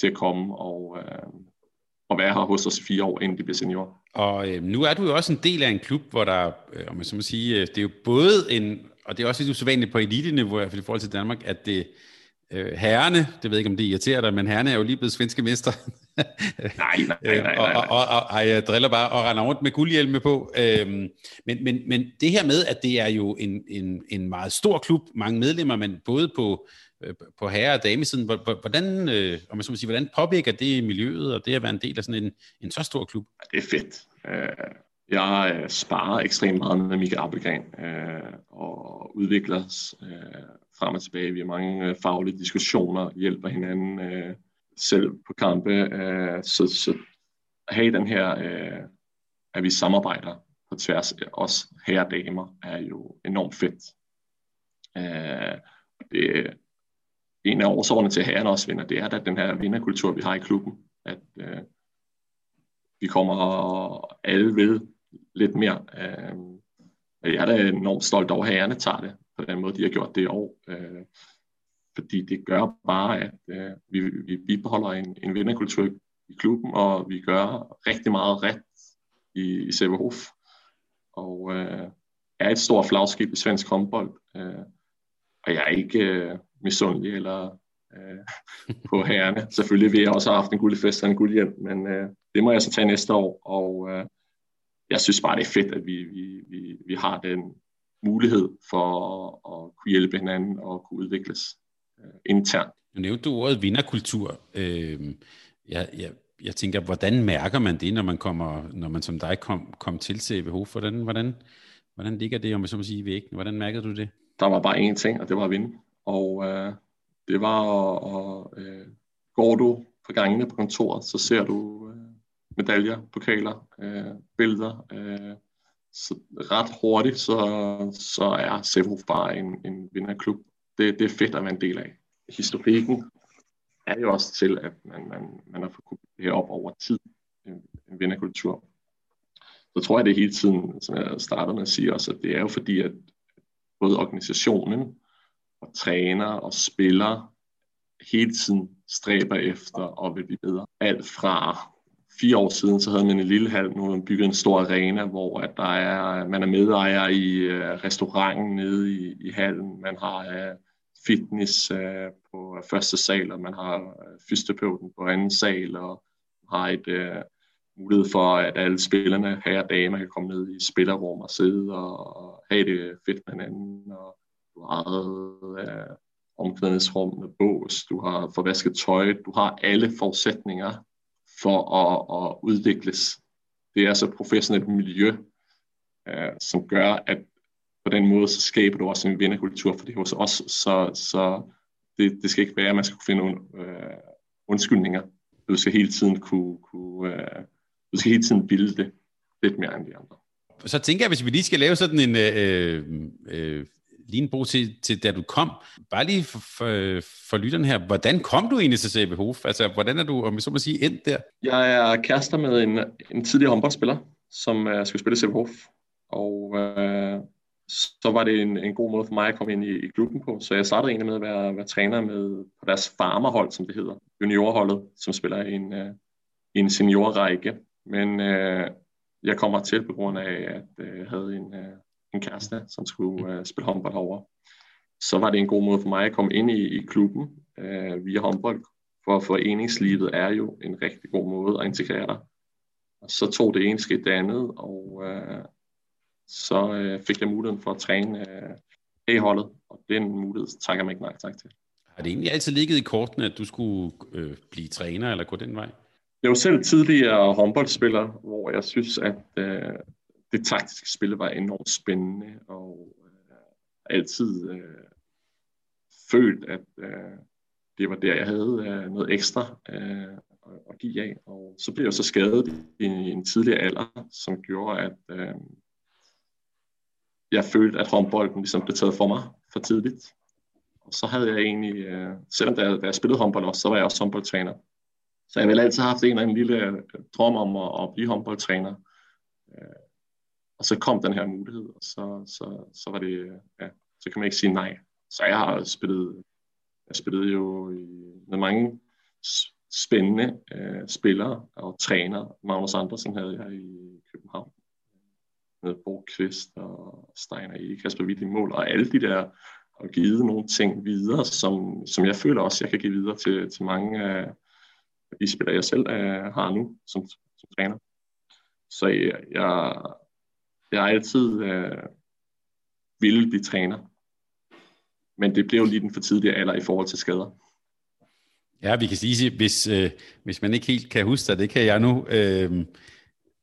til at komme og, øh, og være her hos os i fire år, inden de bliver seniorer. Og øh, nu er du jo også en del af en klub, hvor der, øh, om man så må sige, øh, det er jo både en, og det er også lidt usædvanligt på elite-niveau, i forhold til Danmark, at det øh, herrene, det ved jeg ikke, om det irriterer dig, men herrene er jo lige blevet svenske mester. nej, nej, nej, nej, og, og, og, og, jeg driller bare og render rundt med guldhjelme på. Øhm, men, men, men det her med, at det er jo en, en, en meget stor klub, mange medlemmer, men både på, øh, på herre- og damesiden, hvordan, øh, om man så må sige, hvordan påvirker det miljøet, og det at være en del af sådan en, en så stor klub? Det er fedt. Øh, jeg øh, sparer ekstremt meget med Mikael Appelgren øh, og udvikler øh, frem og tilbage. Vi har mange faglige diskussioner, hjælper hinanden selv på kampe. Øh, så, så have den her, øh, at vi samarbejder på tværs af os herre damer, er jo enormt fedt. Øh, det, en af årsagerne til, at herren også vinder, det er at den her vinderkultur, vi har i klubben. At øh, vi kommer alle ved lidt mere. Øh, jeg er da enormt stolt over, at herrerne tager det på den måde, de har gjort det i år. Øh, fordi det gør bare, at øh, vi, vi bibeholder en, en vinderkultur i klubben, og vi gør rigtig meget ret i, i Severhof. Og øh, er et stort flagskib i svensk håndbold. Øh, og jeg er ikke øh, misundelig eller øh, på herrene. Selvfølgelig vil jeg også have haft en guldfest og en guldhjem, men øh, det må jeg så tage næste år. Og øh, jeg synes bare, det er fedt, at vi, vi, vi, vi har den mulighed for at, at kunne hjælpe hinanden og kunne udvikles øh, internt. Nu nævnte du ordet vinderkultur. Øh, jeg, jeg, jeg tænker, hvordan mærker man det, når man kommer, når man som dig kom, kom til CVH? Hvordan, hvordan, hvordan ligger det, om jeg så må sige, i væggen? Hvordan mærkede du det? Der var bare én ting, og det var at vinde. Og øh, det var, og, øh, går du på gangene på kontoret, så ser du medaljer, pokaler, øh, billeder. Øh, så ret hurtigt, så, så er Sevhof bare en, en vinderklub. Det, det er fedt at være en del af. Historikken er jo også til, at man, man, man har fået det op over tid, en, en vinderkultur. Så tror jeg det hele tiden, som jeg startede med at sige også, at det er jo fordi, at både organisationen og træner og spillere hele tiden stræber efter og vil blive bedre. Alt fra fire år siden, så havde man en lille hal, nu har man bygget en stor arena, hvor at der er, man er medejer i uh, restauranten nede i, i hallen, man har uh, fitness uh, på første sal, og man har uh, fysioterapeuten på anden sal, og har et uh, mulighed for, at alle spillerne, her og damer, kan komme ned i spillerrum og sidde og, og have det fedt med hinanden, og du har eget uh, omklædningsrum med bås, du har forvasket tøj, du har alle forudsætninger for at, at udvikles. Det er så professionelt miljø, øh, som gør, at på den måde, så skaber du også en vinderkultur, for det hos os, så, så det, det skal ikke være, at man skal kunne finde uh, undskyldninger. Du skal hele tiden kunne, kunne øh, du skal hele tiden bilde det lidt mere end de andre. Så tænker jeg, hvis vi lige skal lave sådan en øh, øh, øh lignbro til, til da du kom. Bare lige for, for, for lytterne her, hvordan kom du egentlig til CB Hof? Altså, hvordan er du, om jeg så må sige, endt der? Jeg er kærester med en, en tidligere håndboldspiller, som uh, skulle spille CB Hof. Og uh, så var det en, en god måde for mig at komme ind i, i klubben på. Så jeg startede egentlig med at være, være træner med, på deres farmerhold, som det hedder. Juniorholdet, som spiller i en, uh, en seniorrække. Men uh, jeg kommer til på grund af, at jeg havde en, en kæreste, som skulle uh, spille håndbold over. Så var det en god måde for mig at komme ind i, i klubben uh, via håndbold, for foreningslivet er jo en rigtig god måde at integrere dig. Og så tog det ene skridt det andet, og uh, så uh, fik jeg muligheden for at træne uh, A-holdet, og den mulighed takker mig ikke nej tak til. Har det egentlig altid ligget i kortene, at du skulle øh, blive træner eller gå den vej? Jeg var selv tidligere håndboldspiller, hvor jeg synes, at øh, det taktiske spil var enormt spændende, og øh, altid øh, følt, at øh, det var der, jeg havde øh, noget ekstra øh, at give af. Og så blev jeg så skadet i en tidligere alder, som gjorde, at øh, jeg følte, at håndbolden ligesom blev taget for mig for tidligt. Og så havde jeg egentlig, øh, selvom da jeg, da jeg spillede håndbold også, så var jeg også håndboldtræner. Så jeg ville altid have haft en eller anden lille øh, drøm om at, at blive håndboldtræner. Øh, og så kom den her mulighed, og så, så, så var det, ja, så kan man ikke sige nej. Så jeg har spillet, jeg spillede jo i, med mange spændende øh, spillere og træner. Magnus Andersen havde jeg i København med Bo Kvist og Steiner i Kasper Witt i mål, og alle de der har givet nogle ting videre, som, som jeg føler også, jeg kan give videre til, til mange af de spillere, jeg selv øh, har nu som, som træner. Så jeg, jeg, jeg har altid øh, ville blive træner. Men det blev lige den for tidlige alder i forhold til skader. Ja, vi kan sige, hvis, øh, hvis man ikke helt kan huske det, det kan jeg nu. Øh,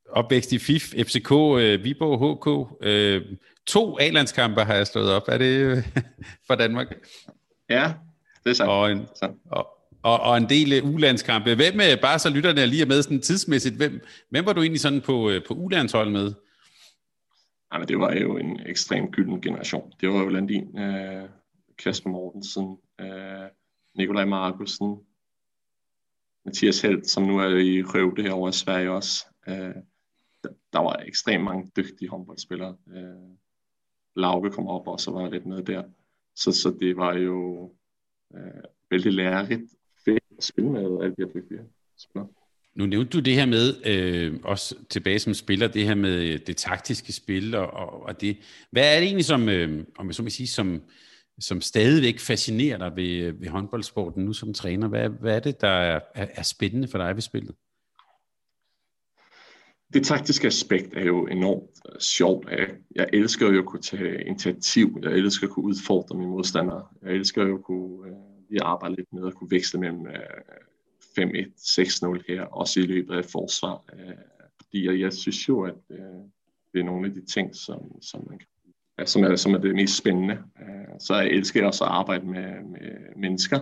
opvækst i FIF, FCK, øh, Viborg, HK. Øh, to A-landskampe har jeg slået op. Er det øh, for Danmark? Ja, det er sandt. Og en, og, og, og en del uh, ulandskampe. Hvem, uh, bare så lytterne lige er med sådan tidsmæssigt, hvem, hvem var du egentlig sådan på, uh, på ulandshold med? Ja, men det var jo en ekstrem gylden generation. Det var jo Landin, øh, Kasper Mortensen, øh, Nikolaj Markusen, Mathias Helt, som nu er i Røvde herovre i Sverige også. Øh, der var ekstremt mange dygtige håndboldspillere. Øh, Lauke kom op og så var lidt med der. Så, så det var jo øh, vældig lærerigt fedt at spille med alle de her dygtige spillere. Nu nævnte du det her med, øh, også tilbage som spiller, det her med øh, det taktiske spil, og, og, og det. Hvad er det egentlig, som, øh, om jeg så må sige, som, som stadigvæk fascinerer dig ved, øh, ved håndboldsporten nu som træner? Hvad, hvad er det, der er, er, er spændende for dig ved spillet? Det taktiske aspekt er jo enormt øh, sjovt. Jeg elsker jo at kunne tage initiativ. Jeg elsker at kunne udfordre mine modstandere. Jeg elsker jo at kunne øh, lige arbejde lidt med at kunne veksle mellem øh, 5-1, 6-0 her, også i løbet af forsvar. Øh, fordi jeg, jeg synes jo, at øh, det er nogle af de ting, som, som, man kan, ja, som, er, som er det mest spændende. Øh, så jeg elsker også at arbejde med, med mennesker.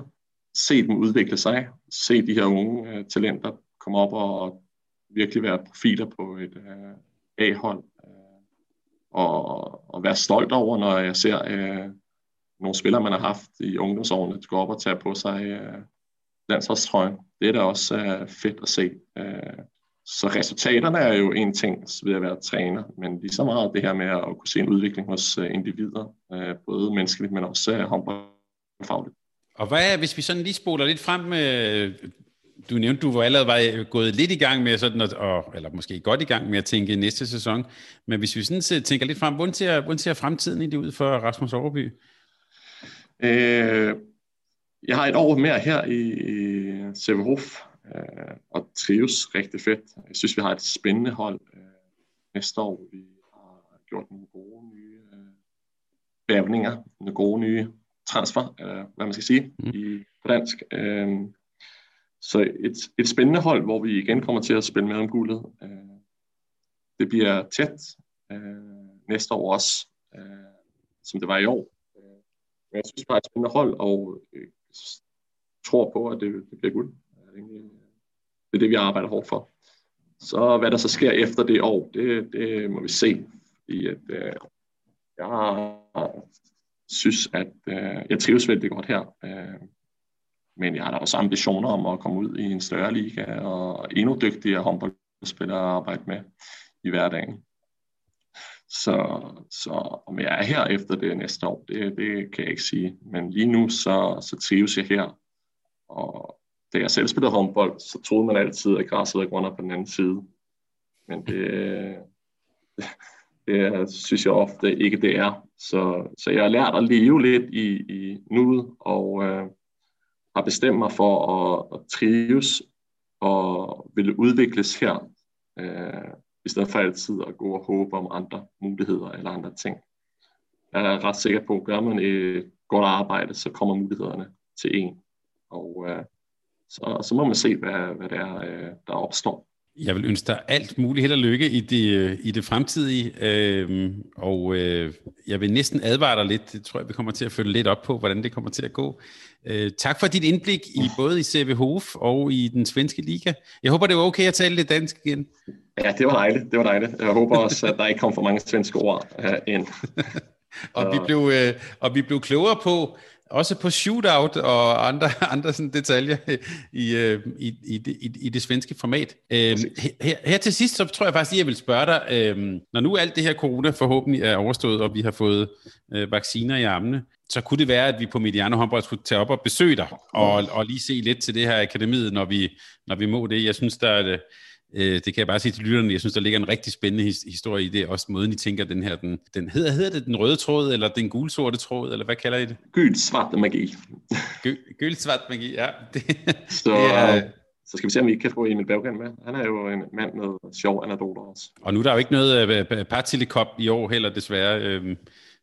Se dem udvikle sig. Se de her unge øh, talenter komme op og virkelig være profiler på et øh, A-hold. Øh, og, og være stolt over, når jeg ser øh, nogle spillere, man har haft i ungdomsårene, gå op og tage på sig øh, landsholdstrøjen. Det er da også uh, fedt at se. Uh, så resultaterne er jo en ting ved at være træner, men lige så meget det her med at kunne se en udvikling hos uh, individer, uh, både menneskeligt, men også uh, håndboldfagligt. Og hvad er, hvis vi sådan lige spoler lidt frem med, du nævnte, du var allerede var gået lidt i gang med sådan, at, og, eller måske godt i gang med at tænke næste sæson, men hvis vi sådan tænker lidt frem, hvordan ser, hvordan ser fremtiden egentlig ud for Rasmus Overby? Øh, jeg har et år mere her i, i Severhof øh, og trives rigtig fedt. Jeg synes, vi har et spændende hold øh, næste år. Vi har gjort nogle gode nye øh, bævninger, nogle gode nye transfer, eller hvad man skal sige mm. i, på dansk. Øh, så et, et spændende hold, hvor vi igen kommer til at spille med om guldet. Øh, det bliver tæt øh, næste år også, øh, som det var i år. Øh, men jeg synes bare, et spændende hold, og øh, tror på, at det, det bliver guld. Øh, det er det, vi arbejder hårdt for. Så hvad der så sker efter det år, det, det må vi se. Fordi at, øh, jeg synes, at øh, jeg trives vældig godt her. Øh, men jeg har da også ambitioner om at komme ud i en større liga og endnu dygtigere håndboldspillere at arbejde med i hverdagen. Så, så om jeg er her efter det næste år, det, det kan jeg ikke sige. Men lige nu, så, så trives jeg her. Og da jeg selv spillede håndbold, så troede man altid, at græsset var grønnere på den anden side. Men det, det, det synes jeg ofte ikke, det er. Så, så jeg har lært at leve lidt i, i nuet, og øh, har bestemt mig for at, at trives og ville udvikles her. Øh, i stedet for altid at gå og håbe om andre muligheder eller andre ting. Jeg er ret sikker på, at gør man et godt arbejde, så kommer mulighederne til en. Og øh, så, så må man se, hvad, hvad det er, øh, der opstår. Jeg vil ønske dig alt muligt held og lykke i det, øh, i det fremtidige, øh, og øh, jeg vil næsten advare dig lidt, det tror jeg, vi kommer til at følge lidt op på, hvordan det kommer til at gå. Øh, tak for dit indblik i både i CV Hof og i den svenske liga. Jeg håber, det var okay at tale lidt dansk igen. Ja, det var dejligt, det var dejligt. Jeg håber også, at der ikke kom for mange svenske ord uh, ind. og, vi blev, øh, og vi blev klogere på, også på shootout og andre, andre sådan detaljer i, øh, i, i, i, i det svenske format. Øh, her, her til sidst, så tror jeg faktisk, at jeg vil spørge dig, øh, når nu alt det her corona forhåbentlig er overstået, og vi har fået øh, vacciner i armene, så kunne det være, at vi på Mediano Håndbold skulle tage op og besøge dig, og, og lige se lidt til det her akademiet, når vi, når vi må det. Jeg synes, der er Øh, det kan jeg bare sige til lytterne. Jeg synes, der ligger en rigtig spændende his- historie i det. Også måden, I tænker den her. Den, den hedder, hedder det den røde tråd, eller den gulsorte tråd, eller hvad kalder I det? Gyldsvart magi. Gyldsvart magi, ja. Det, så, det er, så skal vi se, om vi ikke kan få Emil Berggren med. Han er jo en mand med sjov anekdoter også. Og nu er der jo ikke noget uh, partilekop i år heller, desværre. Øhm,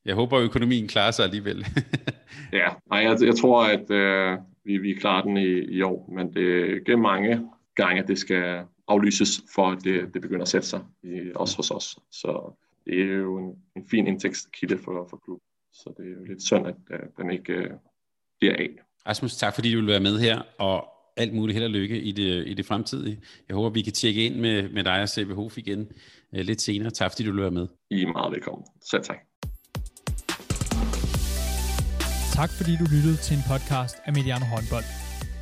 jeg håber, økonomien klarer sig alligevel. ja, nej, jeg, jeg tror, at uh, vi, vi klarer den i, i år, men det er mange gange, det skal aflyses, for at det, det begynder at sætte sig, i, også hos os. Så det er jo en, en fin indtægtskilde for, for klubben. Så det er jo lidt synd, at uh, den ikke uh, bliver af. Rasmus, tak fordi du vil være med her, og alt muligt held og lykke i det, i det fremtidige. Jeg håber, vi kan tjekke ind med, med dig og CBH igen uh, lidt senere. Tak fordi du vil være med. I er meget velkommen. Selv tak. tak fordi du lyttede til en podcast af Mediano Håndbold.